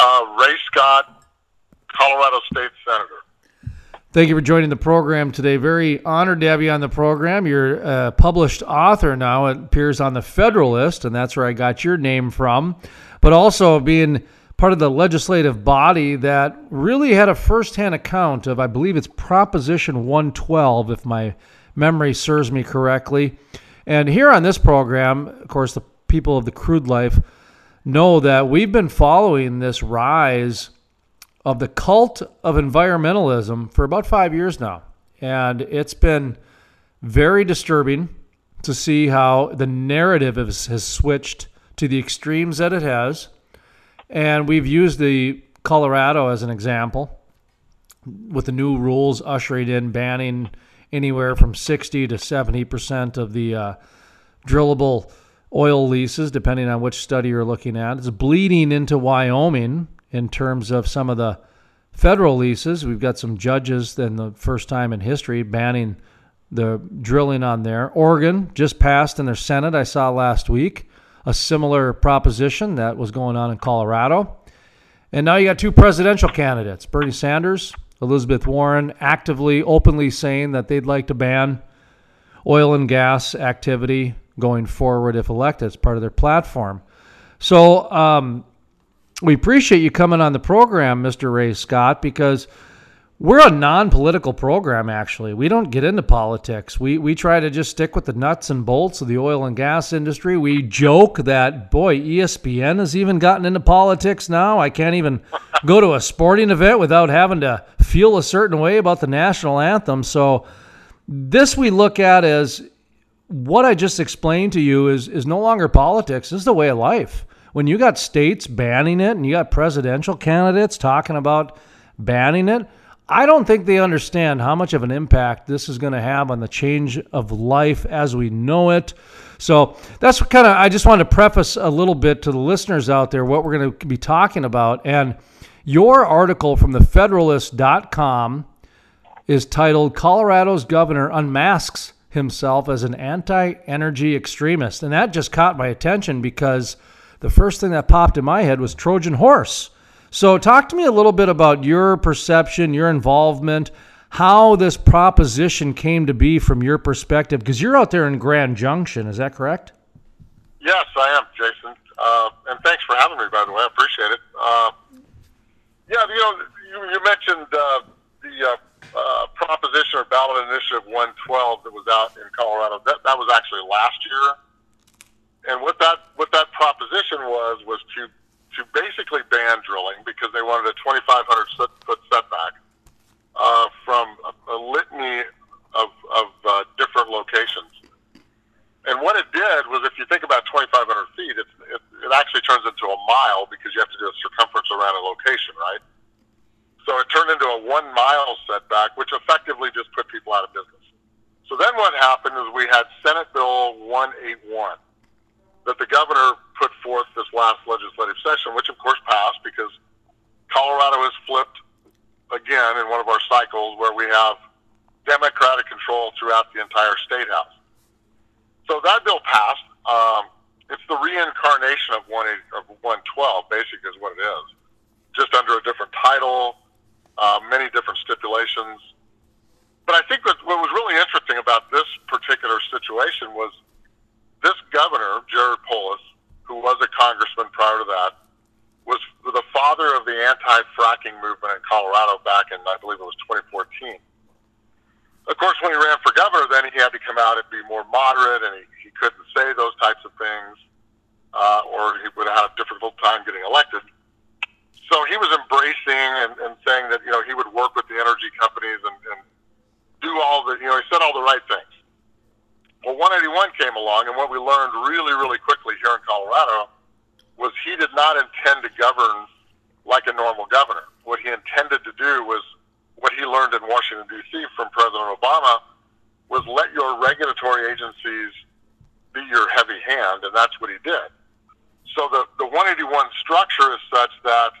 Uh, Ray Scott, Colorado State Senator. Thank you for joining the program today. Very honored to have you on the program. You're a published author now. It appears on the Federalist, and that's where I got your name from. But also being part of the legislative body that really had a firsthand account of, I believe it's Proposition 112, if my memory serves me correctly. And here on this program, of course, the people of the crude life know that we've been following this rise of the cult of environmentalism for about five years now. And it's been very disturbing to see how the narrative has, has switched to the extremes that it has. And we've used the Colorado as an example with the new rules ushering in banning anywhere from 60 to 70% of the uh, drillable oil leases, depending on which study you're looking at. It's bleeding into Wyoming in terms of some of the federal leases. We've got some judges, then the first time in history, banning the drilling on there. Oregon just passed in their Senate, I saw last week a similar proposition that was going on in Colorado. And now you got two presidential candidates, Bernie Sanders, Elizabeth Warren, actively, openly saying that they'd like to ban oil and gas activity going forward if elected. It's part of their platform. So um, we appreciate you coming on the program, Mr. Ray Scott, because we're a non-political program. Actually, we don't get into politics. We we try to just stick with the nuts and bolts of the oil and gas industry. We joke that boy, ESPN has even gotten into politics now. I can't even go to a sporting event without having to feel a certain way about the national anthem. So this we look at as what I just explained to you is is no longer politics. This is the way of life. When you got states banning it and you got presidential candidates talking about banning it I don't think they understand how much of an impact this is going to have on the change of life as we know it. So that's kind of, I just wanted to preface a little bit to the listeners out there what we're going to be talking about. And your article from the Federalist.com is titled Colorado's Governor Unmasks Himself as an Anti Energy Extremist. And that just caught my attention because the first thing that popped in my head was Trojan Horse. So, talk to me a little bit about your perception, your involvement, how this proposition came to be from your perspective, because you're out there in Grand Junction. Is that correct? Yes, I am, Jason. Uh, and thanks for having me, by the way. I appreciate it. Uh, yeah, you know, you, you mentioned uh, the uh, proposition or ballot initiative 112 that was out in Colorado. That, that was actually last year. And what that what that proposition was was to to basically ban drilling because they wanted a 2,500 foot setback uh, from a, a litany of, of uh, different locations. And what it did was, if you think about 2,500 feet, it's, it, it actually turns into a mile because you have to do a circumference around a location, right? So it turned into a one mile setback, which effectively just put people out of business. So then what happened is we had Senate Bill 181 that the governor put forth this last legislative session, which of course passed because Colorado has flipped again in one of our cycles where we have Democratic control throughout the entire state house. So that bill passed. Um, it's the reincarnation of, one, of 112, basically, is what it is. Just under a different title, uh, many different stipulations. But I think what, what was really interesting about this particular situation was this governor, Jared Polis, who was a congressman prior to that, was the father of the anti-fracking movement in Colorado back in, I believe it was 2014. Of course, when he ran for governor, then he had to come out and be more moderate, and he, he couldn't say those types of things, uh, or he would have a difficult time getting elected. So he was embracing and, and saying that you know he would work with the energy companies and, and do all the you know he said all the right things. Well, 181 came along, and what we learned really, really quickly here in Colorado was he did not intend to govern like a normal governor. What he intended to do was what he learned in Washington, D.C. from President Obama was let your regulatory agencies be your heavy hand, and that's what he did. So the, the 181 structure is such that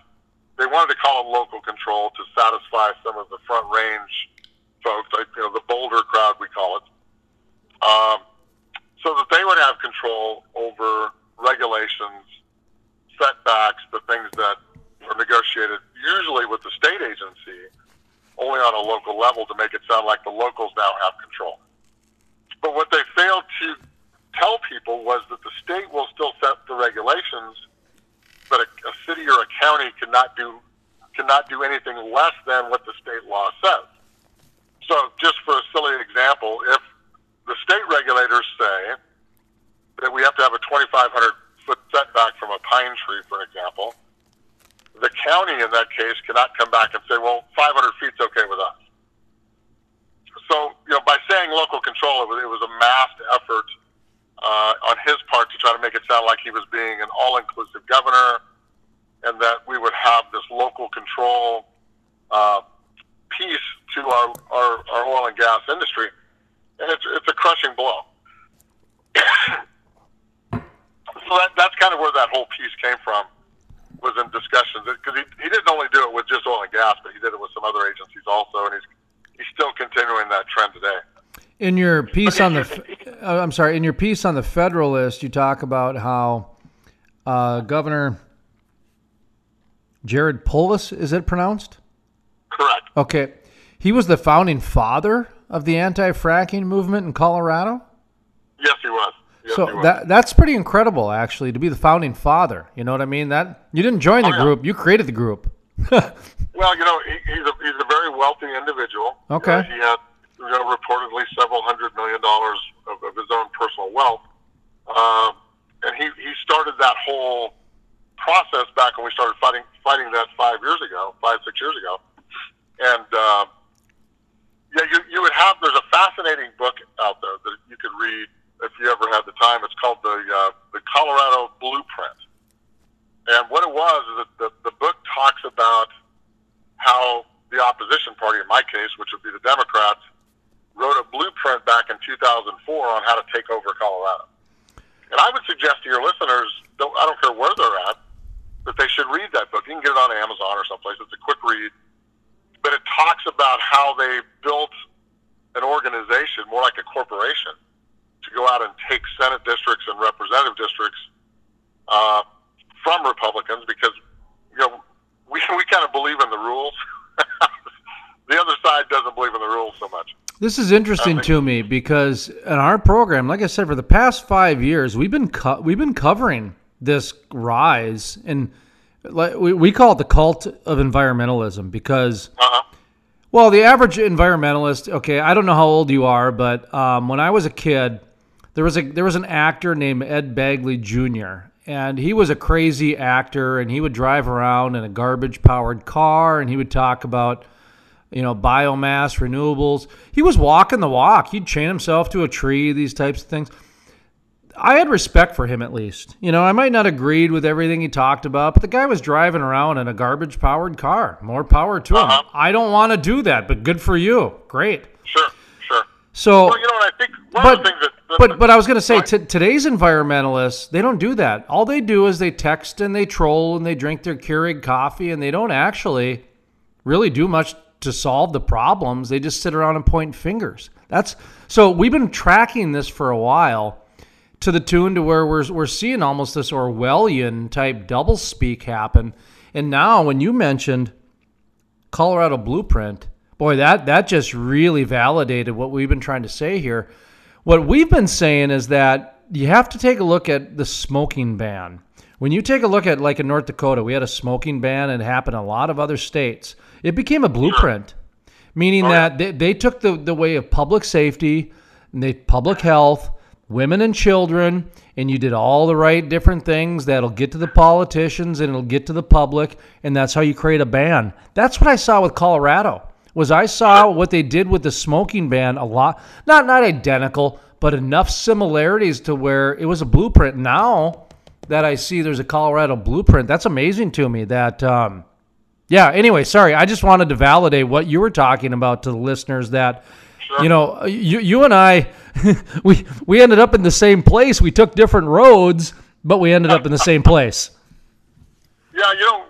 they wanted to call it local control to satisfy some of the front range folks, like you know the Boulder crowd, we call it, um, so that they would have control over regulations, setbacks, the things that are negotiated usually with the state agency, only on a local level to make it sound like the locals now have control. But what they failed to tell people was that the state will still set the regulations but a, a city or a county cannot do cannot do anything less than what the state law says. So, just for a silly example, if the state regulators say that we have to have a 2,500 foot setback from a pine tree, for example, the county in that case cannot come back and say, well, 500 feet's okay with us. So, you know, by saying local control, it was, it was a massed effort uh, on his part to try to make it sound like he was being an all-inclusive governor, and that we would have this local control uh, piece to our, our, our oil and gas industry, and it's it's a crushing blow. so that, that's kind of where that whole piece came from was in discussions because he, he didn't only do it with just oil and gas, but he did it with some other agencies also, and he's he's still continuing that trend today. In your piece on the, uh, I'm sorry, in your piece on the Federalist, you talk about how uh, Governor Jared Polis, is it pronounced? Correct. Okay, he was the founding father of the anti-fracking movement in Colorado. Yes, he was. Yes, so he was. that that's pretty incredible, actually, to be the founding father. You know what I mean? That you didn't join the Oh, yeah. group; you created the group. Well, you know, he, he's a he's a very wealthy individual. Okay. Uh, he had you know reportedly several hundred million dollars of, of his own personal wealth, um, and he he started that whole process back when we started fighting fighting that five years ago, five six years ago, and. Uh, yeah, you, you would have. There's a fascinating book out there that you could read if you ever had the time. It's called the uh, the Colorado Blueprint, and what it was is that the, the book talks about how the opposition party, in my case, which would be the Democrats, wrote a blueprint back in 2004 on how to take over Colorado. And I would suggest to your listeners, don't, I don't care where they're at, that they should read that book. You can get it on Amazon or someplace. It's a quick read but it talks about how they built an organization, more like a corporation, to go out and take Senate districts and representative districts uh, from Republicans because you know we we kind of believe in the rules. the other side doesn't believe in the rules so much. This is interesting to me because in our program, like I said, for the past five years, we've been co- we've been covering this rise, and like, we we call it the cult of environmentalism because, Uh-huh. well, the average environmentalist. Okay, I don't know how old you are, but um, when I was a kid, there was a there was an actor named Ed Begley Jr. and he was a crazy actor, and he would drive around in a garbage powered car, and he would talk about you know, biomass, renewables. He was walking the walk. He'd chain himself to a tree, these types of things. I had respect for him at least. You know, I might not agreed with everything he talked about, but the guy was driving around in a garbage powered car. More power to him. Uh-huh. I don't want to do that, but good for you. Great. Sure, sure. So Well, you know what I think. One but, of the things that, that but but I was going to say t- today's environmentalists they don't do that. All they do is they text and they troll and they drink their Keurig coffee and they don't actually really do much to solve the problems. They just sit around and point fingers. That's so we've been tracking this for a while to the tune to where we're we're seeing almost this Orwellian type doublespeak happen. And now when you mentioned Colorado Blueprint, boy, that that just really validated what we've been trying to say here. What we've been saying is that you have to take a look at the smoking ban. When you take a look at like in North Dakota, we had a smoking ban and it happened in a lot of other states. It became a blueprint, meaning oh, that they, they took the, the way of public safety, and they public health, women and children, and you did all the right different things that'll get to the politicians and it'll get to the public, and that's how you create a ban. That's what I saw with Colorado. Was I saw what they did with the smoking ban a lot, not not identical, but enough similarities to where it was a blueprint. Now that I see there's a Colorado blueprint, that's amazing to me. That um, yeah. Anyway, sorry. I just wanted to validate what you were talking about to the listeners. That Sure. you know, you you and I, we we ended up in the same place. We took different roads, but we ended up in the same place. Yeah, you know,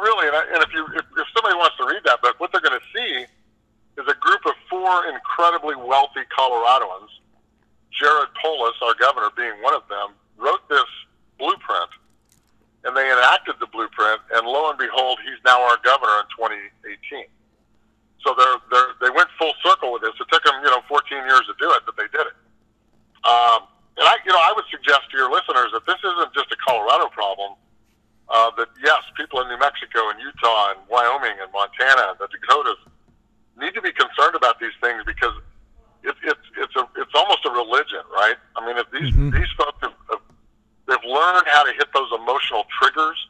really, and, I, and if you if, if somebody wants to read that book, what they're going to see is a group of four incredibly wealthy Coloradoans. Jared Polis, our governor, being one of them, wrote this blueprint, and they enacted the blueprint, and lo and behold, he's now our governor in 2018. So so they're, they're they went full circle with this. It took them you know 14 years to do it, but they did it. Um, and I you know I would suggest to your listeners that this isn't just a Colorado problem. Uh, that yes, people in New Mexico and Utah and Wyoming and Montana, and the Dakotas, need to be concerned about these things because it, it's it's a it's almost a religion, right? I mean, if these Mhm. these folks have they've learned how to hit those emotional triggers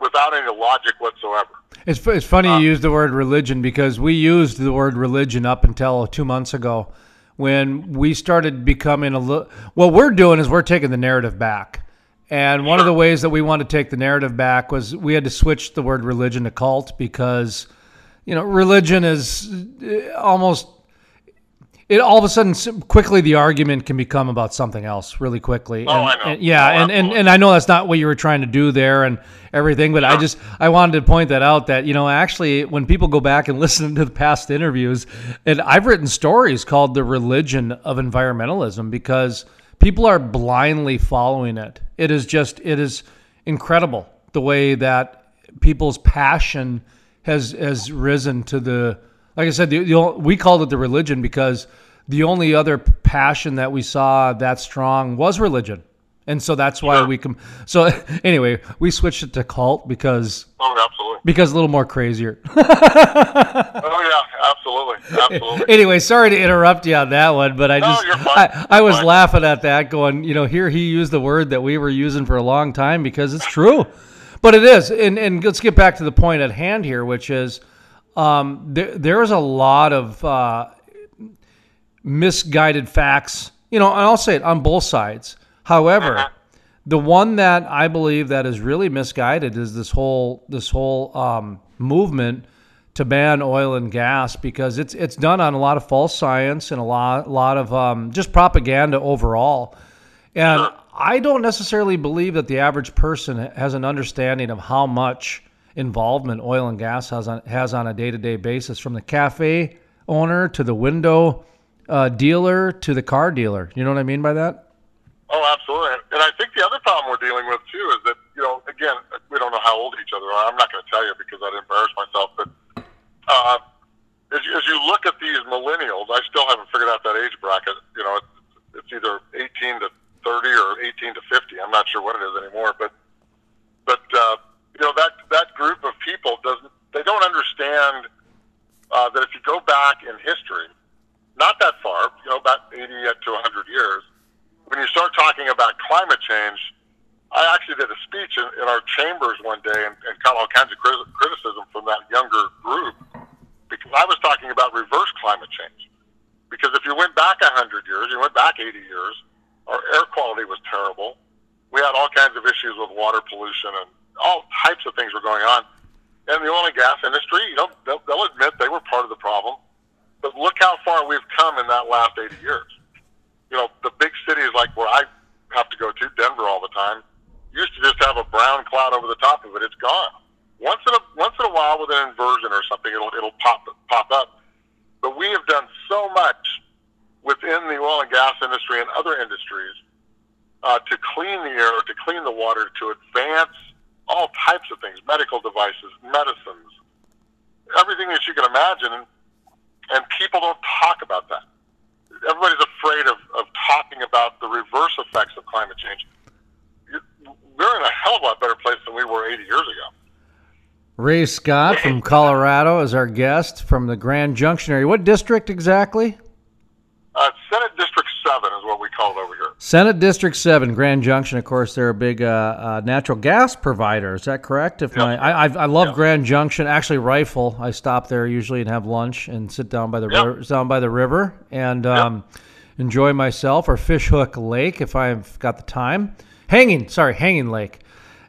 without any logic whatsoever. It's, it's funny Uh, you use the word religion because we used the word religion up until two months ago when we started becoming a little. What we're doing is we're taking the narrative back. And one of the ways that we wanted to take the narrative back was we had to switch the word religion to cult because, you know, religion is uh, almost. It all of a sudden quickly the argument can become about something else really quickly. Oh, and, I know. and- yeah, Oh, and, and and I know that's not what you were trying to do there and everything, but I just I wanted to point that out that you know actually when people go back and listen to the past interviews, and I've written stories called the religion of environmentalism because people are blindly following it. It is just it is incredible the way that people's passion has has risen to the like I said the, the, we called it the religion because the only other passion that we saw that strong was religion. And so that's why Sure. we come. So anyway, we switched it to cult because Oh, absolutely. because a little more crazier. Oh, yeah, absolutely, absolutely. anyway, sorry to interrupt you on that one, but I No, just. I, I was laughing at that, going, you know, here he used the word that we were using for a long time because it's true, but it is. And and let's get back to the point at hand here, which is um, there there is a lot of uh, misguided facts, you know, and I'll say it on both sides. However, Uh-huh. the one that I believe that is really misguided is this whole this whole um, movement to ban oil and gas because it's it's done on a lot of false science and a lot a lot of um, just propaganda overall. And I don't necessarily believe that the average person has an understanding of how much involvement oil and gas has on has on a day to day basis, from the cafe owner to the window uh, dealer to the car dealer. You know what I mean by that? Oh, absolutely. And I think the other problem we're dealing with too is that you know, again, we don't know how old each other are. I'm not going to tell you because I'd embarrass myself. But uh, as, you- as you look at these millennials, I still haven't figured out that age bracket. You know, it's, it's either 18 to 30 or 18 to 50. I'm not sure what it is anymore. But but uh, you know that that group of people doesn't they don't understand uh, that if you go back in history, not that far, you know, about 80 to 100 years, when you start talking about climate change, I actually did a speech in, in our chambers one day and, and got all kinds of criti- criticism from that younger group because I was talking about reverse climate change. Because if you went back 100 years, you went back 80 years, our air quality was terrible. We had all kinds of issues with water pollution and all types of things were going on. And the oil and gas industry, you know, they'll, they'll admit they were part of the problem. But look how far we've come in that last 80 years. You know, the big cities like where I have to go to, Denver all the time, used to just have a brown cloud over the top of it. It's gone. Once in a once in a while with an inversion or something, it'll it'll pop pop up. But we have done so much within the oil and gas industry and other industries uh, to clean the air, to clean the water, to advance all types of things, medical devices, medicines, everything that you can imagine. And, and people don't talk about that. Everybody's afraid of, of talking about the reverse effects of climate change. We're in a hell of a lot better place than we were 80 years ago. Ray Scott from Colorado is our guest from the Grand Junction area. What district exactly? Uh, Senate District 7 is what we call it over here. Senate District Seven, Grand Junction. Of course, they're a big uh, uh, natural gas provider. Is that correct? If my, I, I, I love Yep. Grand Junction. Actually, Rifle. I stop there usually and have lunch and sit down by the Yep. river, down by the river and um, enjoy myself. Or Fishhook Lake if I've got the time. Hanging, sorry, Hanging Lake.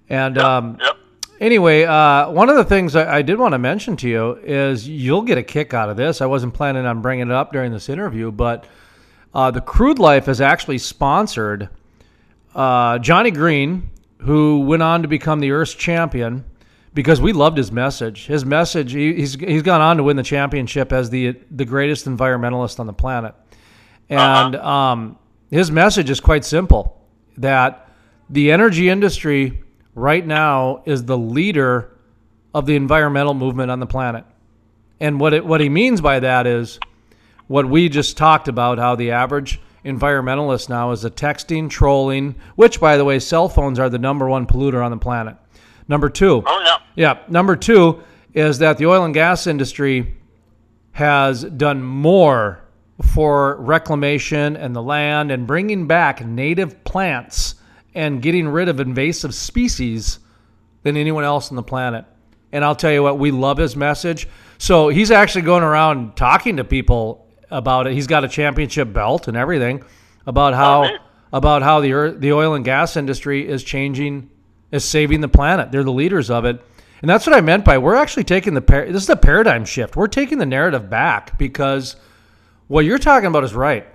And um, Yep. Anyway, uh, one of the things I, I did want to mention to you is you'll get a kick out of this. I wasn't planning on bringing it up during this interview, but uh, the Crude Life has actually sponsored uh, Johnny Green, who went on to become the Earth's champion because we loved his message. His message, he, he's he's gone on to win the championship as the the greatest environmentalist on the planet, and um, his message is quite simple: that the energy industry right now is the leader of the environmental movement on the planet. And what it, what he means by that is what we just talked about how the average environmentalist now is a texting, trolling, which by the way, cell phones are the number one polluter on the planet. Number 2. Oh yeah. Yeah, number 2 is that the oil and gas industry has done more for reclamation and the land and bringing back native plants and getting rid of invasive species than anyone else on the planet. And I'll tell you what, we love his message. So he's actually going around talking to people about it. He's got a championship belt and everything about how neat. about how the the oil and gas industry is changing, is saving the planet. They're the leaders of it, and that's what I meant by we're actually taking the par- this is a paradigm shift. We're taking the narrative back because what you're talking about is right.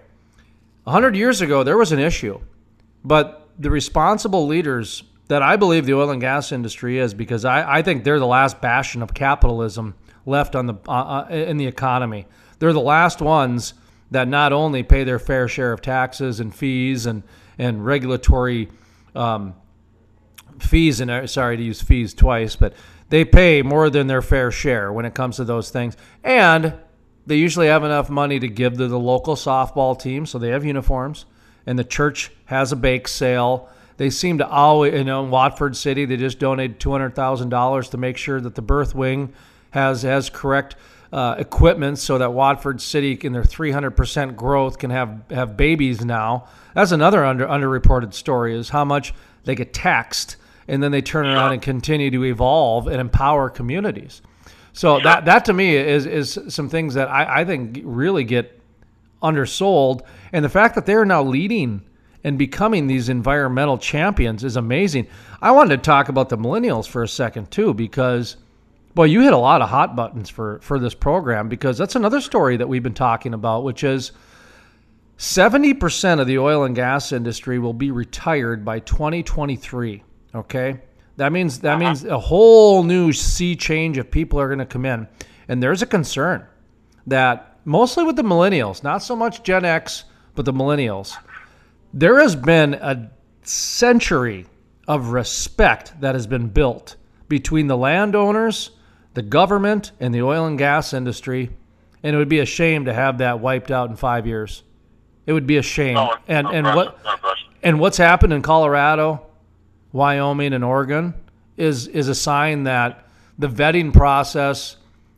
A hundred years ago, there was an issue, but the responsible leaders that I believe the oil and gas industry is, because I, I think they're the last bastion of capitalism left on the uh, uh, in the economy. They're the last ones that not only pay their fair share of taxes and fees and and regulatory um, fees and uh, sorry to use fees twice, but they pay more than their fair share when it comes to those things, and they usually have enough money to give to the local softball team, so they have uniforms, and the church has a bake sale. They seem to always, you know, in Watford City, they just donated two hundred thousand dollars to make sure that the birth wing has has correct uh, equipment, so that Watford City, in their three hundred percent growth, can have have babies now. That's another under underreported story is how much they get taxed, and then they turn around and continue to evolve and empower communities. So that that to me is is some things that I, I think really get undersold, and the fact that they're now leading and becoming these environmental champions is amazing. I wanted to talk about the millennials for a second too, because boy, you hit a lot of hot buttons for for this program because that's another story that we've been talking about, which is. 70% of the oil and gas industry will be retired by 2023, okay? That means that means a whole new sea change of people are going to come in. And there's a concern that mostly with the millennials, not so much Gen X, but the millennials. There has been a century of respect that has been built between the landowners, the government, and the oil and gas industry, and it would be a shame to have that wiped out in 5 years. It would be a shame. Oh, no, and no and question, what no and what's happened in Colorado, Wyoming, and Oregon is is a sign that the vetting process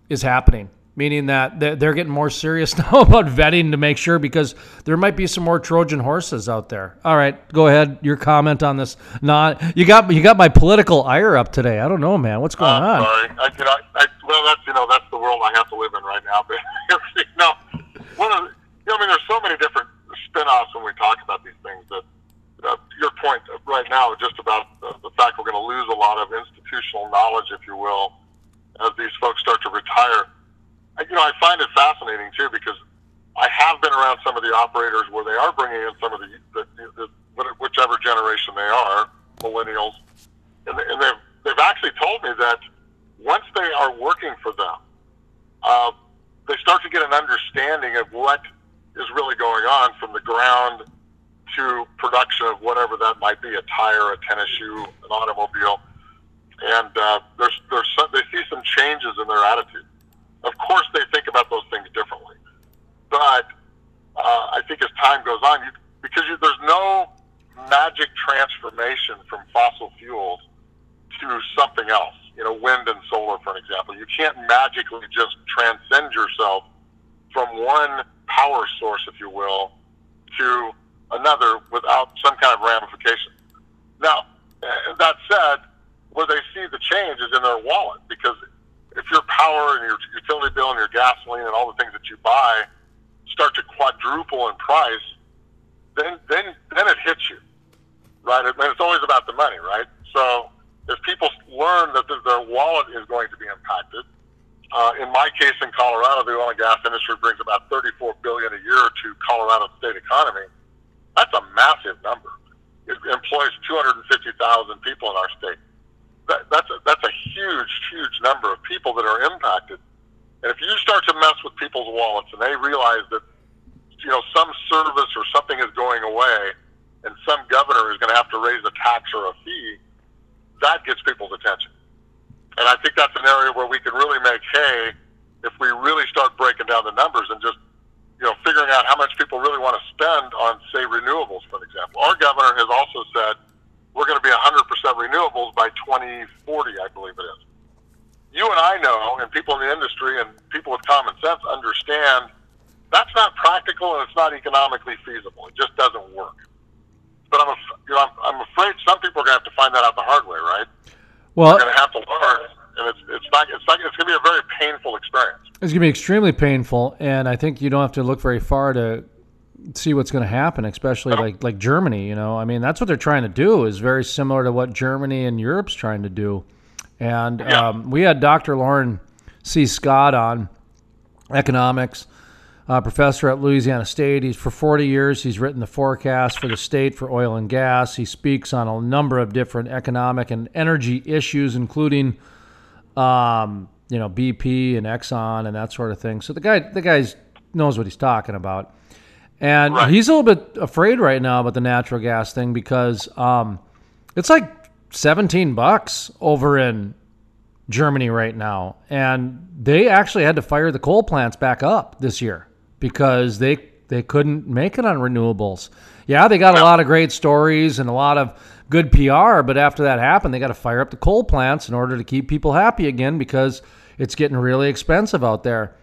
is happening. Meaning that they're they're getting more serious now about vetting to make sure because there might be some more Trojan horses out there. All right, go ahead. Your comment on this? Not you got you got my political ire up today. I don't know, man. What's going I'm on? sorry. I, I, well, that's you know that's the world I have to live in right now. But you know, one of the, you know, I mean, there's so many different spin-offs when we talk about these things. That uh, your point right now, just about the, the fact we're going to lose a lot of institutional knowledge, if you will, as these folks start to retire. You know, I find it fascinating too because I have been around some of the operators where they are bringing in some of the, the, the, the whichever generation they are, millennials, and, and they've they've actually told me that once they are working for them, uh, they start to get an understanding of what is really going on from the ground to production of whatever that might be a tire, a tennis shoe, an automobile. And uh, there's, there's some, they see some changes in their attitude. Of course, they think about those things differently. But uh, I think as time goes on, you, because you, there's no magic transformation from fossil fuels to something else, you know, wind and solar, for an example. You can't magically just transcend yourself from one power source, if you will, to another without some kind of ramification. Now, uh, that said, where they see the change is in their wallet because if your power and your utility bill and your gasoline and all the things that you buy start to quadruple in price, then then then it hits you, right? Mean, it's always about the money, right? So if people learn that their wallet is going to be impacted, uh, in my case in Colorado, the oil and gas industry brings about 34 billion a year to Colorado state economy. That's a massive number. It employs 250,000 people in our state. That, that's a, that's a huge, huge number of people that are impacted. And if you start to mess with people's wallets and they realize that you know some service or something is going away, and some governor is going to have to raise a tax or a fee, that gets people's attention. And I think that's an area where we can really make hay if we really start breaking down the numbers and just you know figuring out how much people really want to spend on say renewables, for example. Our governor has also said we're going to be 100% renewables by 2040, I believe it is. You and I know, and people in the industry and people with common sense understand that's not practical and it's not economically feasible. It just doesn't work. But I'm, you know, I'm, I'm afraid some people are going to have to find that out the hard way, right? Well, they're going to have to learn, and it's it's not it's not it's going to be a very painful experience. It's going to be extremely painful, and I think you don't have to look very far to see what's going to happen, especially like like Germany. You know, I mean, that's what they're trying to do is very similar to what Germany and Europe's trying to do. And Yeah. um, we had Dr. Loren C. Scott on economics, uh, professor at Louisiana State. He's for 40 years. He's written the forecast for the state for oil and gas. He speaks on a number of different economic and energy issues, including, um, you know, BP and Exxon and that sort of thing. So the guy, the guy knows what he's talking about. And Right. he's a little bit afraid right now about the natural gas thing because um, it's like 17 bucks over in Germany right now. And they actually had to fire the coal plants back up this year because they they couldn't make it on renewables. Yeah, they got a lot of great stories and a lot of good PR, but after that happened, they got to fire up the coal plants in order to keep people happy again because it's getting really expensive out there.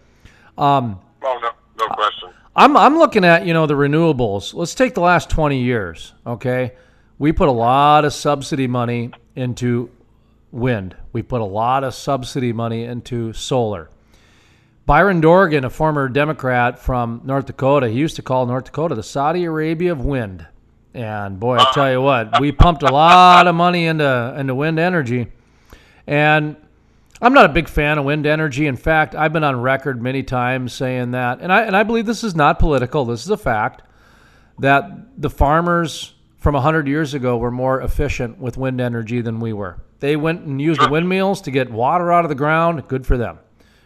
Um, Oh no, no question. I'm I'm looking at you know the renewables. Let's take the last 20 years. Okay, we put a lot of subsidy money into wind. We put a lot of subsidy money into solar. Byron Dorgan, a former Democrat from North Dakota, he used to call North Dakota the Saudi Arabia of wind. And boy, I tell you what, we pumped a lot of money into into wind energy. And I'm not a big fan of wind energy. In fact, I've been on record many times saying that, and I and I believe this is not political. This is a fact that the farmers from 100 years ago were more efficient with wind energy than we were. They went and used the windmills to get water out of the ground. Good for them.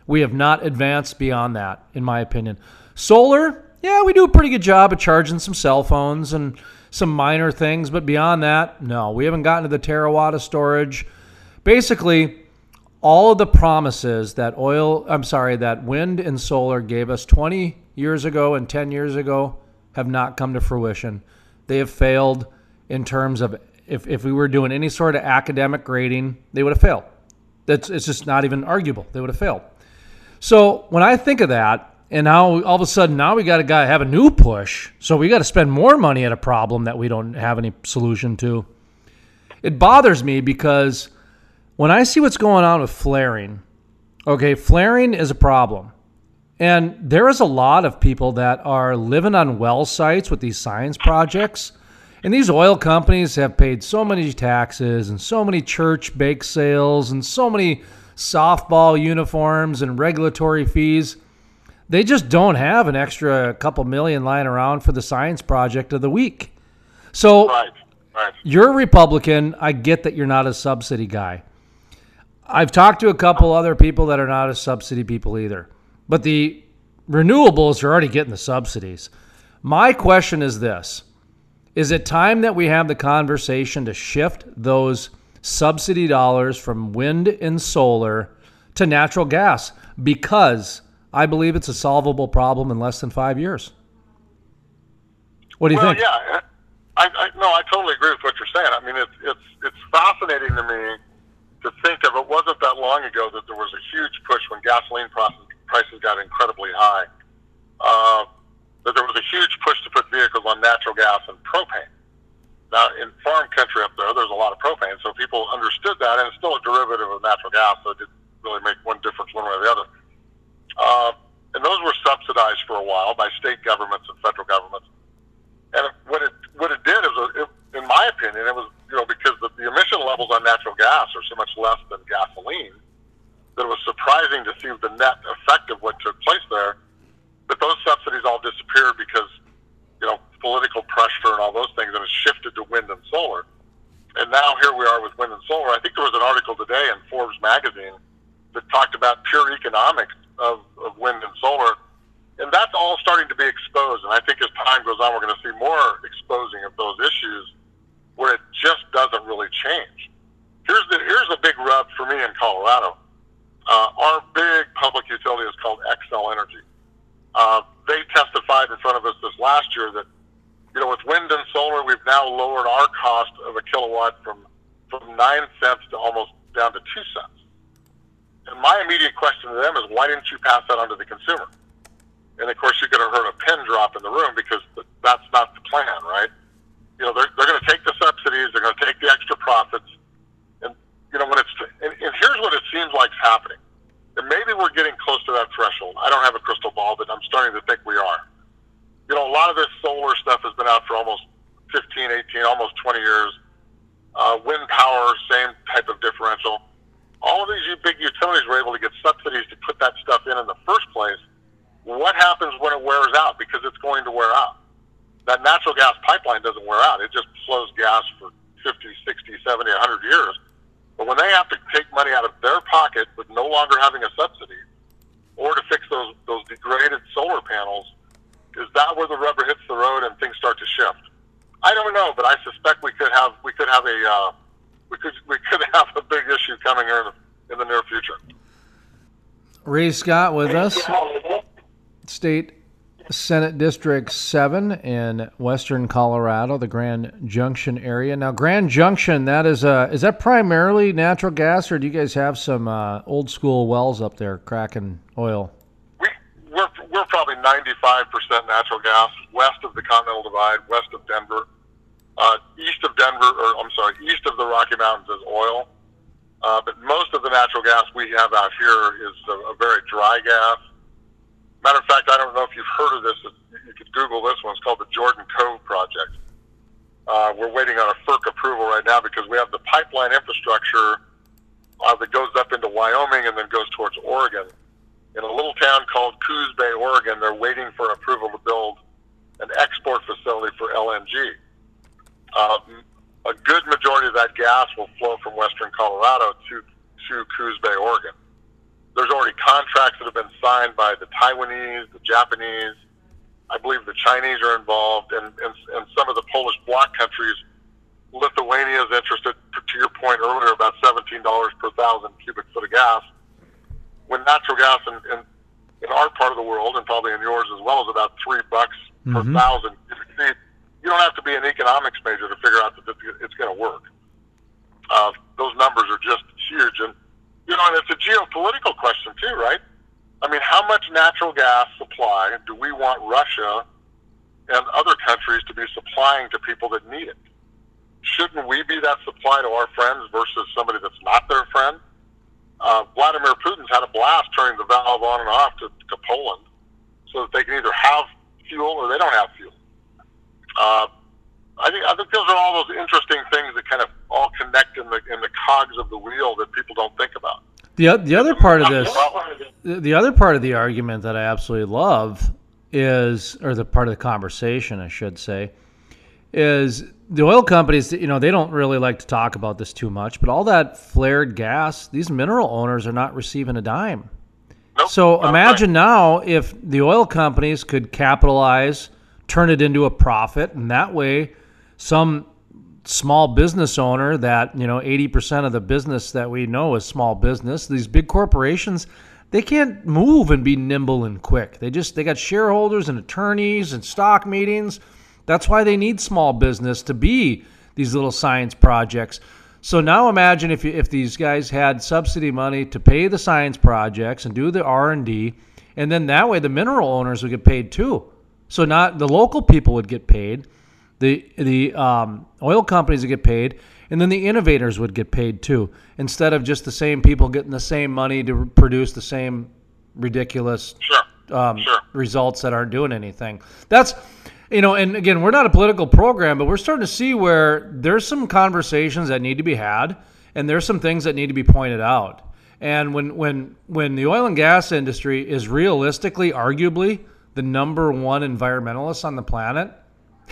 We have not advanced beyond that, in my opinion. Solar, yeah, we do a pretty good job of charging some cell phones and some minor things, but beyond that, no, we haven't gotten to the terawatt of storage. Basically, all of the promises that oil, I'm sorry, that wind and solar gave us 20 years ago and 10 years ago have not come to fruition. They have failed in terms of if, if we were doing any sort of academic grading, they would have failed. That's it's just not even arguable. They would have failed. So when I think of that, and now all of a sudden now we got to guy have a new push, so we got to spend more money at a problem that we don't have any solution to. It bothers me because when I see what's going on with flaring, okay, flaring is a problem. And there is a lot of people that are living on well sites with these science projects. And these oil companies have paid so many taxes and so many church bake sales and so many softball uniforms and regulatory fees. They just don't have an extra couple million lying around for the science project of the week. So Right, right. you're a Republican. I get that you're not a subsidy guy. I've talked to a couple other people that are not a subsidy people either. But the renewables are already getting the subsidies. My question is this Is it time that we have the conversation to shift those subsidy dollars from wind and solar to natural gas? Because I believe it's a solvable problem in less than five years. What do you well, think? yeah, I, I no, I totally agree with what you're saying. I mean, it's it's it's fascinating to me to think of. It wasn't that long ago that there was a huge push when gasoline prices prices got incredibly high. Uh, that there was a huge push to put vehicles on natural gas and propane. Now, in farm country up there, there's a lot of propane, so people understood that, and it's still a derivative of natural gas, so it didn't really make one difference one way or the other. Uh, and those were subsidized for a while by state governments and federal governments. And what it what it did is, it, in my opinion, it was you know because the, the emission levels on natural gas are so much less than gasoline that it was surprising to see the net effect of what took place there. But those subsidies all disappeared because you know political pressure and all those things, and it shifted to wind and solar. And now here we are with wind and solar. I think there was an article today in Forbes magazine that talked about pure economics of, of wind and solar. And that's all starting to be exposed. And I think as time goes on, we're going to see more exposing of those issues where it just doesn't really change. Here's the here's the big rub for me in Colorado. Uh, our big public utility is called Xcel Energy. Uh, they testified in front of us this last year that, you know, with wind and solar, we've now lowered our cost of a kilowatt from from nine cents to almost down to two cents. And my immediate question to them is, why didn't you pass that on to the consumer? And of course, you're going to hurt a pin drop in the room because that's not the plan, right? You know, they're, they're going to take the subsidies, they're going to take the extra profits, and you know when it's and, and here's what it seems like is happening. And maybe we're getting close to that threshold. I don't have a crystal ball, but I'm starting to think we are. You know, a lot of this solar stuff has been out for almost 15, 18, almost 20 years. Uh, wind power, same type of differential. All of these big utilities were able to get subsidies to put that stuff in in the first place. What happens when it wears out? Because it's going to wear out. That natural gas pipeline doesn't wear out. It just flows gas for 50, 60, 70, 100 years. But when they have to take money out of their pocket with no longer having a subsidy, or to fix those those degraded solar panels, is that where the rubber hits the road and things start to shift? I don't know, but I suspect we could have we could have a uh, we could we could have a big issue coming in in the near future. Ray Scott with us, State Senate District 7 in western Colorado, the Grand Junction area. Now, Grand Junction, that is uh, is that primarily natural gas, or do you guys have some uh, old school wells up there cracking oil? We we're we're probably 95 percent natural gas west of the Continental Divide, west of Denver. Uh, east of Denver, or I'm sorry, east of the Rocky Mountains is oil. Uh, but most of the natural gas we have out here is a, a very dry gas. Matter of fact, I don't know if you've heard of this. You could Google this one. It's called the Jordan Cove Project. Uh, we're waiting on a FERC approval right now because we have the pipeline infrastructure uh, that goes up into Wyoming and then goes towards Oregon. In a little town called Coos Bay, Oregon, they're waiting for approval to build an export facility for LNG. Um, a good majority of that gas will flow from western Colorado to, to Coos Bay, Oregon. There's already contracts that have been signed by the Taiwanese, the Japanese, I believe the Chinese are involved, and, and, and some of the Polish bloc countries. Lithuania is interested, to your point earlier, about $17 per thousand cubic foot of gas. When natural gas in, in, in our part of the world, and probably in yours as well, is about three bucks per Mhm. thousand cubic feet, you don't have to be an economics major to figure out that it's going to work. Uh, those numbers are just huge, and you know, and it's a geopolitical question too, right? I mean, how much natural gas supply do we want Russia and other countries to be supplying to people that need it? Shouldn't we be that supply to our friends versus somebody that's not their friend? Uh, Vladimir Putin's had a blast turning the valve on and off to, to Poland so that they can either have fuel or they don't have fuel. Uh, I think I think those are all those interesting things that kind of all connect in the in the cogs of the wheel that people don't think about. The, the other part of this, the the other part of the argument that I absolutely love is, or the part of the conversation, I should say, is the oil companies. You know, they don't really like to talk about this too much, but all that flared gas, these mineral owners are not receiving a dime. Nope, So imagine now if the oil companies could capitalize, turn it into a profit, and that way, some small business owner that you know 80% of the business that we know is small business these big corporations they can't move and be nimble and quick. They just they got shareholders and attorneys and stock meetings. That's why they need small business to be these little science projects. So now imagine if you, if these guys had subsidy money to pay the science projects and do the R&D and then that way the mineral owners would get paid too so not the local people would get paid the the um, oil companies would get paid, and then the innovators would get paid too, instead of just the same people getting the same money to produce the same ridiculous Sure. um, Sure. results that aren't doing anything. That's you know, and again, we're not a political program, but we're starting to see where there's some conversations that need to be had, and there's some things that need to be pointed out. And when when when the oil and gas industry is realistically, arguably, the number one environmentalist on the planet,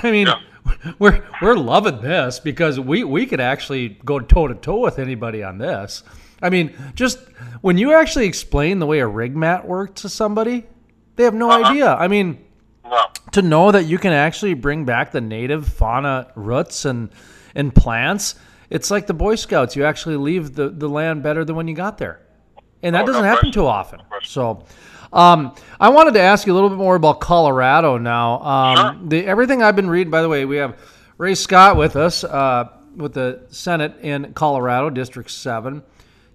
I mean, Yeah. we're we're loving this because we we could actually go toe to toe with anybody on this. I mean, just when you actually explain the way a rig mat works to somebody, they have no Uh-huh. idea. I mean, No. to know that you can actually bring back the native fauna roots and and plants, it's like the Boy Scouts. You actually leave the, the land better than when you got there. and that Oh, doesn't happen question. too often. So, um, I wanted to ask you a little bit more about Colorado now. Um, Sure. the, everything I've been reading, by the way, we have Ray Scott with us uh, with the Senate in Colorado, District 7,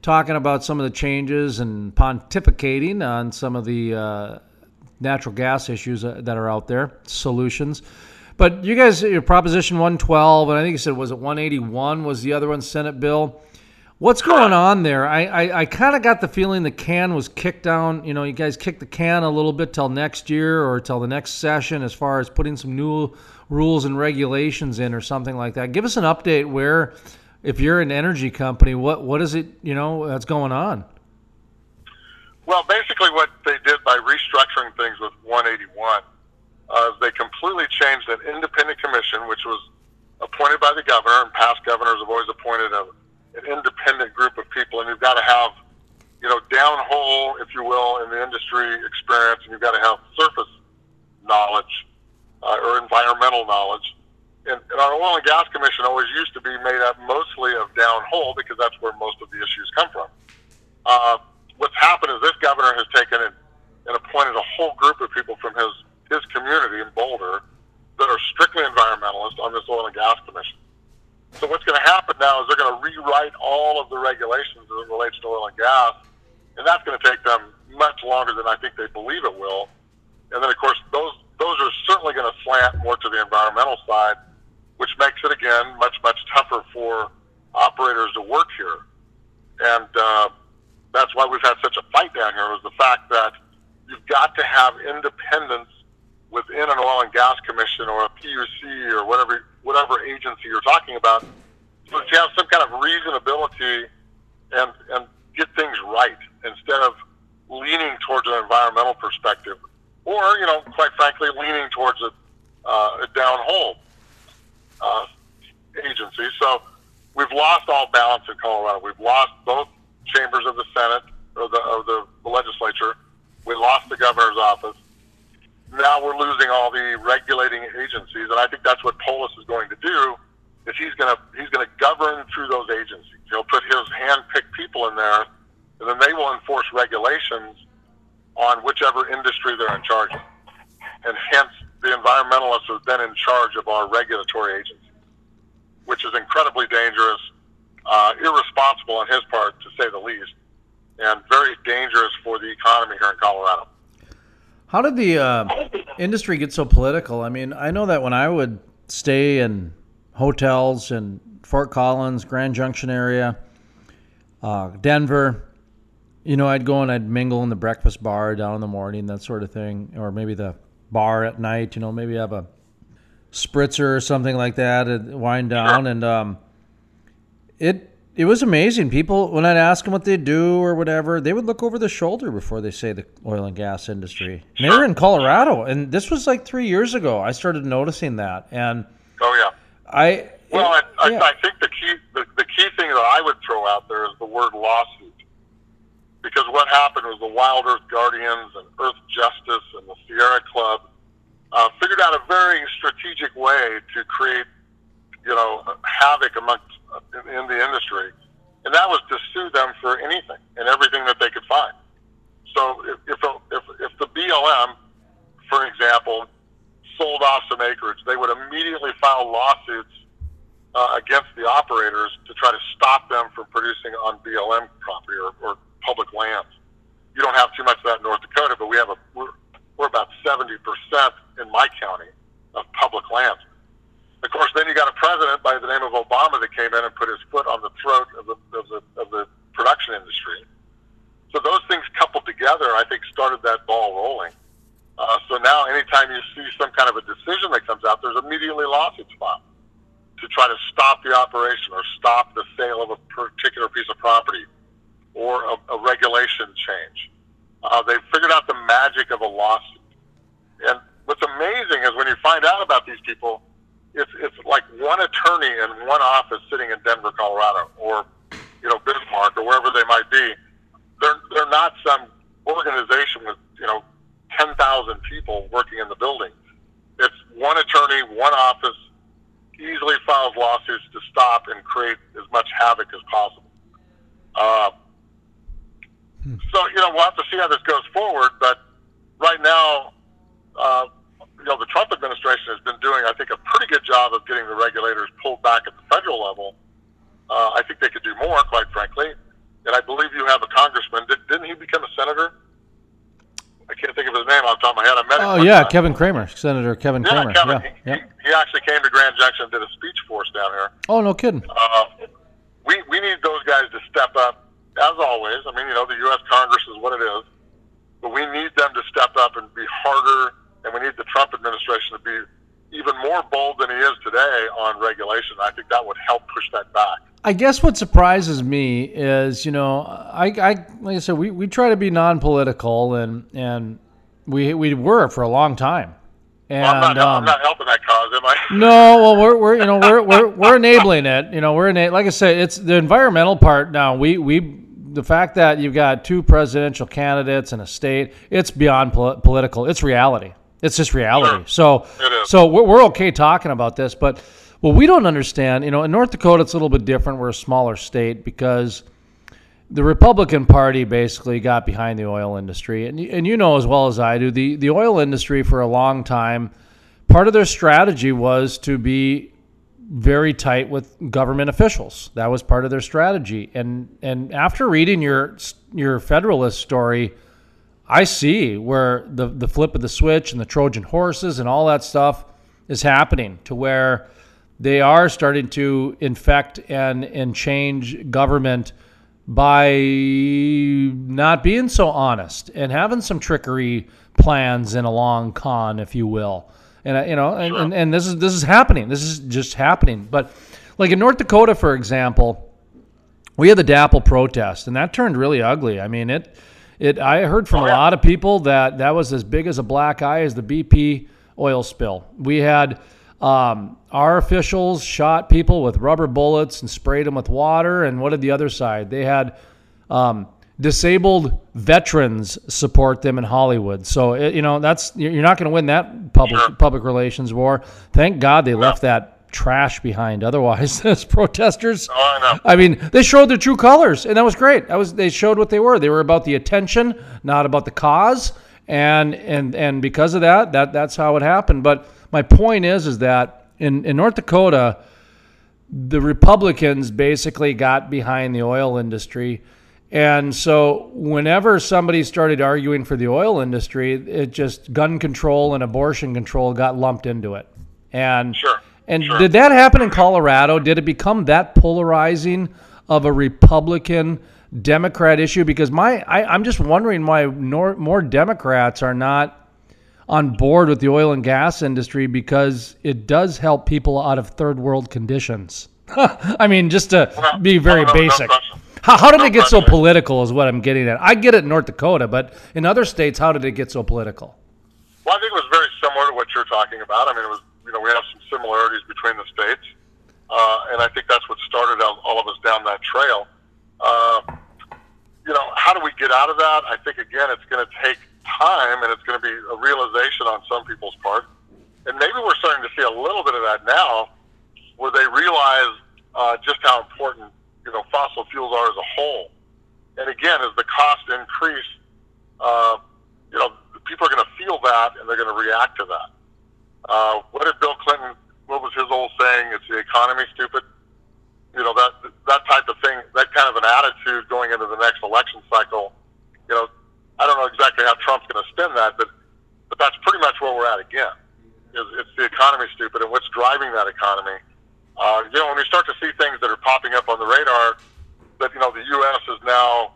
talking about some of the changes and pontificating on some of the uh, natural gas issues uh, that are out there, solutions. But you guys, your Proposition 112, and I think you said, was it 181 was the other one, Senate bill? What's going on there? I, I, I kind of got the feeling the can was kicked down. You know, you guys kicked the can a little bit till next year or till the next session as far as putting some new rules and regulations in or something like that. Give us an update where, if you're an energy company, what what is it, you know, that's going on? Well, basically, what they did by restructuring things with 181 uh, they completely changed an independent commission, which was appointed by the governor, and past governors have always appointed a, an independent group of people, and you've got to have, you know, downhole, if you will, in the industry experience, and you've got to have surface knowledge uh, or environmental knowledge. And, and our oil and gas commission always used to be made up mostly of downhole because that's where most of the issues come from. Uh, what's happened is this governor has taken and, and appointed a whole group of people from his his community in Boulder that are strictly environmentalists on this oil and gas commission. So what's going to happen now is they're going to rewrite all of the regulations as it relates to oil and gas, and that's going to take them much longer than I think they believe it will. And then of course those those are certainly going to slant more to the environmental side, which makes it again much much tougher for operators to work here. And uh, that's why we've had such a fight down here was the fact that you've got to have independence within an oil and gas commission or a PUC or whatever whatever agency you're talking about, so that you have some kind of reasonability and and get things right instead of leaning towards an environmental perspective, or you know, quite frankly, leaning towards a, uh, a downhole uh, agency. So we've lost all balance in Colorado. We've lost both chambers of the Senate or the of the, the legislature. We lost the governor's office. Now we're losing all the regulating agencies, and I think that's what Polis is going to do. Is he's going to he's going to govern through those agencies. He'll put his hand-picked people in there, and then they will enforce regulations on whichever industry they're in charge of. And hence, the environmentalists are then in charge of our regulatory agencies, which is incredibly dangerous, uh, irresponsible on his part, to say the least, and very dangerous for the economy here in Colorado. How did the uh, industry get so political? I mean, I know that when I would stay in hotels in Fort Collins, Grand Junction area, uh, Denver, you know, I'd go and I'd mingle in the breakfast bar down in the morning, that sort of thing, or maybe the bar at night. You know, maybe have a spritzer or something like that, wind down, and um, it it was amazing. People, when I'd ask them what they do or whatever, they would look over the shoulder before they say the oil and gas industry. And they were in Colorado, and this was like three years ago. I started noticing that, and Oh yeah. I Well, I, I, yeah. I think the key the, the key thing that I would throw out there is the word lawsuit, because what happened was the Wild Earth Guardians and Earth Justice and the Sierra Club uh, figured out a very strategic way to create, you know, havoc amongst in, in the industry, and that was to sue them for anything and everything that they could find. So if if if, if the BLM, for example, sold off some acreage, they would immediately file lawsuits uh, against the operators to try to stop them from producing on BLM property or, or public lands. You don't have too much of that in North Dakota, but we have a we're, we're about seventy percent in my county of public lands. Of course, then you got a president by the name of Obama that came in and put his foot on the throat of the of the, of the production industry. So those things coupled together, I think, started that ball rolling. Uh, so now, anytime you see some kind of a decision that comes out, there's immediately lawsuits filed to try to stop the operation or stop the sale of a particular piece of property or a, a regulation change. Uh, they figured out the magic of a lawsuit. And what's amazing is when you find out about these people, it's, it's like one attorney in one office sitting in Denver, Colorado, or you know Bismarck, or wherever they might be. They're they're not some organization with you know ten thousand people working in the building. It's one attorney, one office, easily files lawsuits to stop and create as much havoc as possible. Uh, So you know we'll have to see how this goes forward. But right now, uh, you know the Trump administration has been doing, I think, a pretty good job of getting the regulators pulled back at the federal level. Uh, I think they could do more, quite frankly. And I believe you have a congressman. Did, didn't he become a senator? I can't think of his name off the top of my head. I met him. Oh yeah, time. Kevin Cramer, Senator Kevin Yeah, Cramer. Kevin. Yeah, he, yeah. he, he actually came to Grand Junction and did a speech for us down here. Oh no kidding. Uh, we we need those guys to step up, as always. I mean, you know, the U.S. Congress is what it is, but we need them to step up and be harder, and we need the Trump administration to be even more bold than he is today on regulation. I think that would help push that back. I guess what surprises me is, you know, I, I like I said, we, we try to be non-political, and and we we were for a long time. And I'm, not, um, I'm not helping that cause, am I? no, well, we're, we're you know we're, we're we're enabling it. You know, we're ena- like I said, it's the environmental part. Now we we the fact that you've got two presidential candidates in a state, it's beyond pol- political. It's reality. It's just reality. So so we're, we're okay talking about this, but what we don't understand, you know, in North Dakota, it's a little bit different. We're a smaller state because the Republican Party basically got behind the oil industry, and you- and you know as well as I do, the the oil industry for a long time, part of their strategy was to be very tight with government officials. That was part of their strategy, and and after reading your your Federalist story, I see where the the flip of the switch and the Trojan horses and all that stuff is happening to where they are starting to infect and and change government by not being so honest and having some trickery plans in a long con, if you will. And uh, you know, and, and, and this is this is happening. This is just happening. But like in North Dakota, for example, we had the DAPL protest, and that turned really ugly. I mean, it it. I heard from a yeah. lot of people that that was as big as a black eye as the BP oil spill. We had um, our officials shot people with rubber bullets and sprayed them with water. And what did the other side? They had um, disabled veterans support them in Hollywood. So it, you know that's you're not going to win that public Sure. public relations war. Thank God they left that trash behind. Otherwise, as protesters, Oh, I. I mean, they showed their true colors, and that was great. That was they showed what they were. They were about the attention, not about the cause, and and and because of that, that that's how it happened. But my point is, is that in in North Dakota, the Republicans basically got behind the oil industry. And so, whenever somebody started arguing for the oil industry, it just gun control and abortion control got lumped into it. And Sure, and sure. did that happen in Colorado? Did it become that polarizing of a Republican Democrat issue? Because my I, I'm just wondering why nor, more Democrats are not on board with the oil and gas industry because it does help people out of third world conditions. I mean, just to Well, be very no, no, no basic. question. how, how did No it get so political? Is what I'm getting at. I get it in North Dakota, but in other states, how did it get so political? Well, I think it was very similar to what you're talking about. I mean, it was you know we have some similarities between the states, uh, and I think that's what started all, of us down that trail. Uh, you know, how do we get out of that? I think again, it's going to take time, and it's going to be a realization on some people's part, and maybe we're starting to see a little bit of that now, where they realize uh, just how important you know fossil fuels are as a whole. And again, as the cost increase, uh, you know, people are going to feel that and they're going to react to that. Uh, what did Bill Clinton? What was his old saying? It's the economy, stupid. You know that that type of thing. That kind of an attitude going into the next election cycle. You know, I don't know exactly how Trump's going to spin that, but but that's pretty much where we're at again. Is it's the economy, stupid, and what's driving that economy. Uh, you know, when we start to see things that are popping up on the radar, that you know the U.S. is now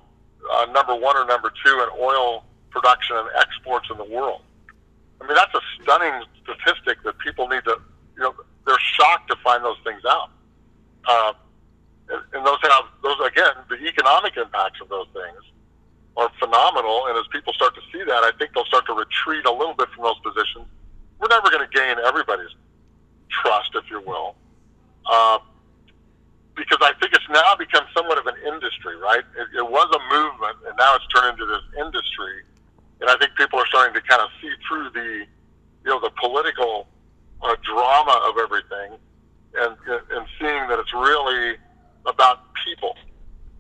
uh, number one or number two in oil production and exports in the world. I mean, that's a stunning statistic that people need to, you know, they're shocked to find those things out. Uh, and, and those have those again, the economic impacts of those things are phenomenal. And as people start to see that, I think they'll start to retreat a little bit from those positions. We're never going to gain everybody's trust, if you will. Uh, because I think it's now become somewhat of an industry, right? It, it was a movement, and now it's turned into this industry. And I think people are starting to kind of see through the, you know, the political uh, drama of everything, and and seeing that it's really about people.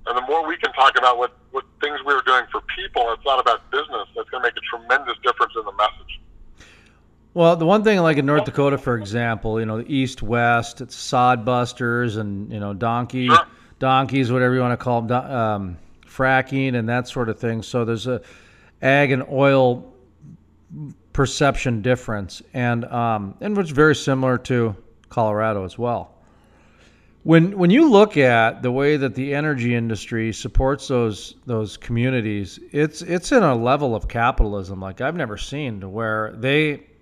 And the more we can talk about what with things we were doing for people. It's not about business. That's going to make a tremendous difference in the message. Well, the one thing like in North Dakota, for example, you know, the East West, it's sod busters and you know donkey Sure. donkeys, whatever you want to call them, um, fracking and that sort of thing. So there's a ag and oil perception difference, and um, and which very similar to Colorado as well. When when you look at the way that the energy industry supports those those communities, it's it's in a level of capitalism like I've never seen to where they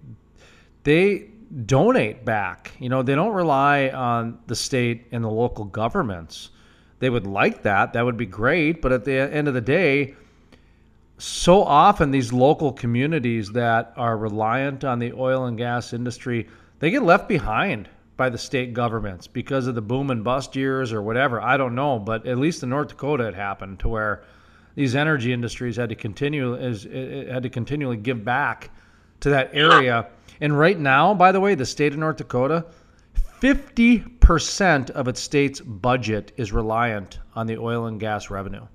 they donate back. You know, they don't rely on the state and the local governments. They would like that. That would be great. But at the end of the day, so often these local communities that are reliant on the oil and gas industry, they get left behind by the state governments because of the boom and bust years or whatever. I don't know, but at least in North Dakota it happened to where these energy industries had to continue is had to continually give back to that area. And right now, by the way, the state of North Dakota, 50% of its state's budget is reliant on the oil and gas revenue.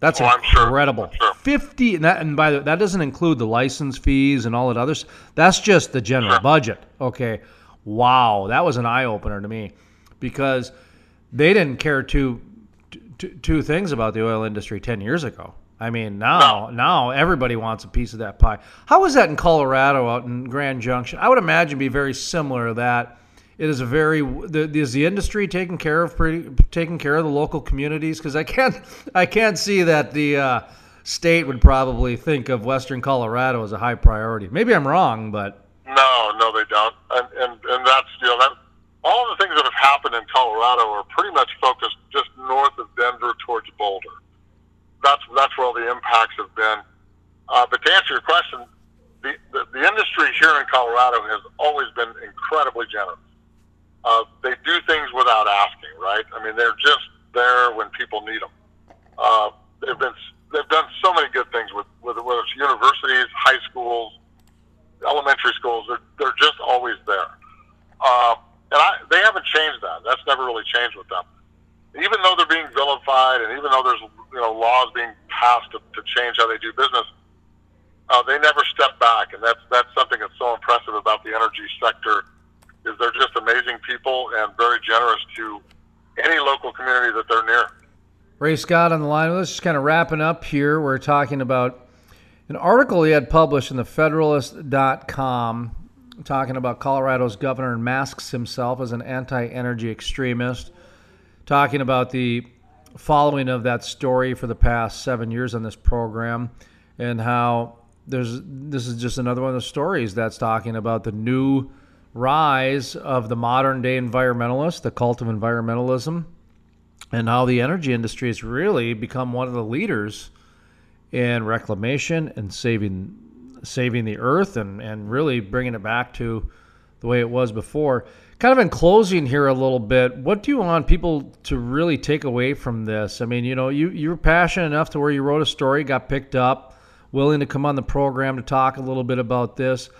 That's Oh, I'm sure. incredible. I'm sure. 50 and that and by the way, that doesn't include the license fees and all that others. That's just the general budget. Okay. Wow, that was an eye opener to me because they didn't care two, two, two things about the oil industry 10 years ago. I mean, now now everybody wants a piece of that pie. How is that in Colorado out in Grand Junction? I would imagine be very similar to that. It is a very the, is the industry taking care of pretty taking care of the local communities because I can't I can't see that the uh, state would probably think of Western Colorado as a high priority. Maybe I'm wrong, but No, no, they don't. And and, and that's you know that all of the things that have happened in Colorado are pretty much focused just north of Denver towards Boulder. That's that's where all the impacts have been. Uh, but to answer your question, the, the the industry here in Colorado has always been incredibly generous. Uh, they do things without asking, right? I mean, they're just there when people need them. Uh, they've been they've done so many good things with, with whether it's universities, high schools, elementary schools. They're they're just always there, uh, and I, they haven't changed that. That's never really changed with them. Even though they're being vilified, and even though there's you know laws being passed to, to change how they do business, uh, they never step back, and that's that's something that's so impressive about the energy sector. Is they're just amazing people and very generous to any local community that they're near. Ray Scott on the line with us, just kind of wrapping up here. We're talking about an article he had published in the Federalist.com talking about Colorado's governor masks himself as an anti energy extremist, talking about the following of that story for the past seven years on this program and how there's this is just another one of the stories that's talking about the new rise of the modern day environmentalist, the cult of environmentalism, and how the energy industry has really become one of the leaders in reclamation and saving saving the earth and, and really bringing it back to the way it was before. Kind of in closing here a little bit, what do you want people to really take away from this? I mean, you know, you you're passionate enough to where you wrote a story, got picked up, willing to come on the program to talk a little bit about this.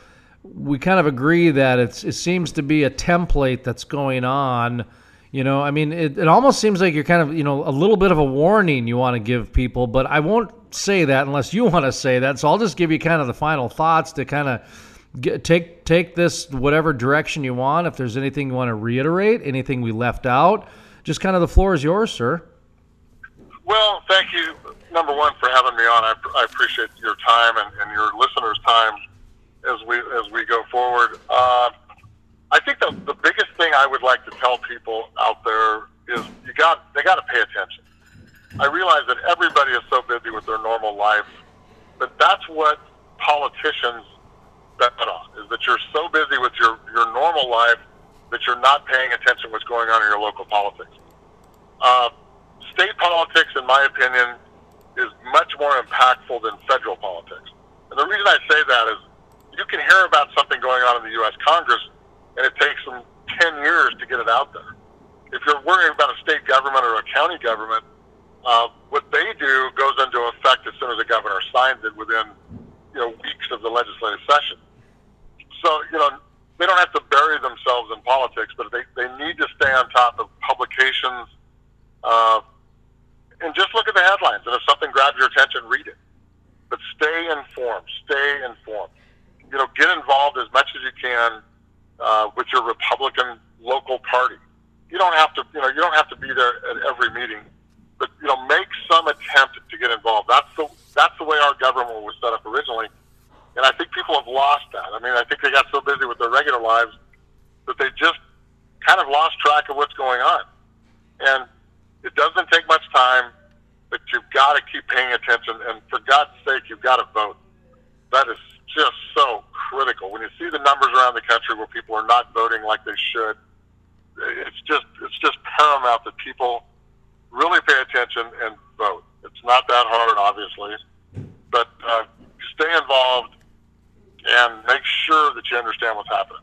We kind of agree that it's it seems to be a template that's going on. You know, I mean, it, it almost seems like you're kind of, you know, a little bit of a warning you want to give people, but I won't say that unless you want to say that. So I'll just give you kind of the final thoughts to kind of get, take take this whatever direction you want. If there's anything you want to reiterate, anything we left out, just kind of the floor is yours, sir. Well, thank you, number one, for having me on. I, I appreciate your time and, and your listeners' time as we as we go forward. Uh, I think the, the biggest thing I would like to tell people out there is you got they got to pay attention. I realize that everybody is so busy with their normal life, but that's what politicians bet on is that you're so busy with your, your normal life that you're not paying attention to what's going on in your local politics. Uh, state politics, in my opinion, is much more impactful than federal politics. And the reason I say that is you can hear about something going on in the U.S. Congress, and it takes them 10 years to get it out there. If you're worrying about a state government or a county government, uh, what they do goes into effect as soon as the governor signs it within you know weeks of the legislative session. So you know they don't have to bury themselves in politics, but they, they need to stay on top of publications uh, and just look at the headlines. And if something grabs your attention, read it. But stay informed. Stay informed. You know, get involved as much as you can uh, with your Republican local party. You don't have to, you know, you don't have to be there at every meeting, but you know, make some attempt to get involved. That's the that's the way our government was set up originally, and I think people have lost that. I mean, I think they got so busy with their regular lives that they just kind of lost track of what's going on. And it doesn't take much time, but you've got to keep paying attention. And for God's sake, you've got to vote. That is just so critical. When you see the numbers around the country where people are not voting like they should, it's just it's just paramount that people really pay attention and vote. It's not that hard, obviously, but uh, stay involved and make sure that you understand what's happening.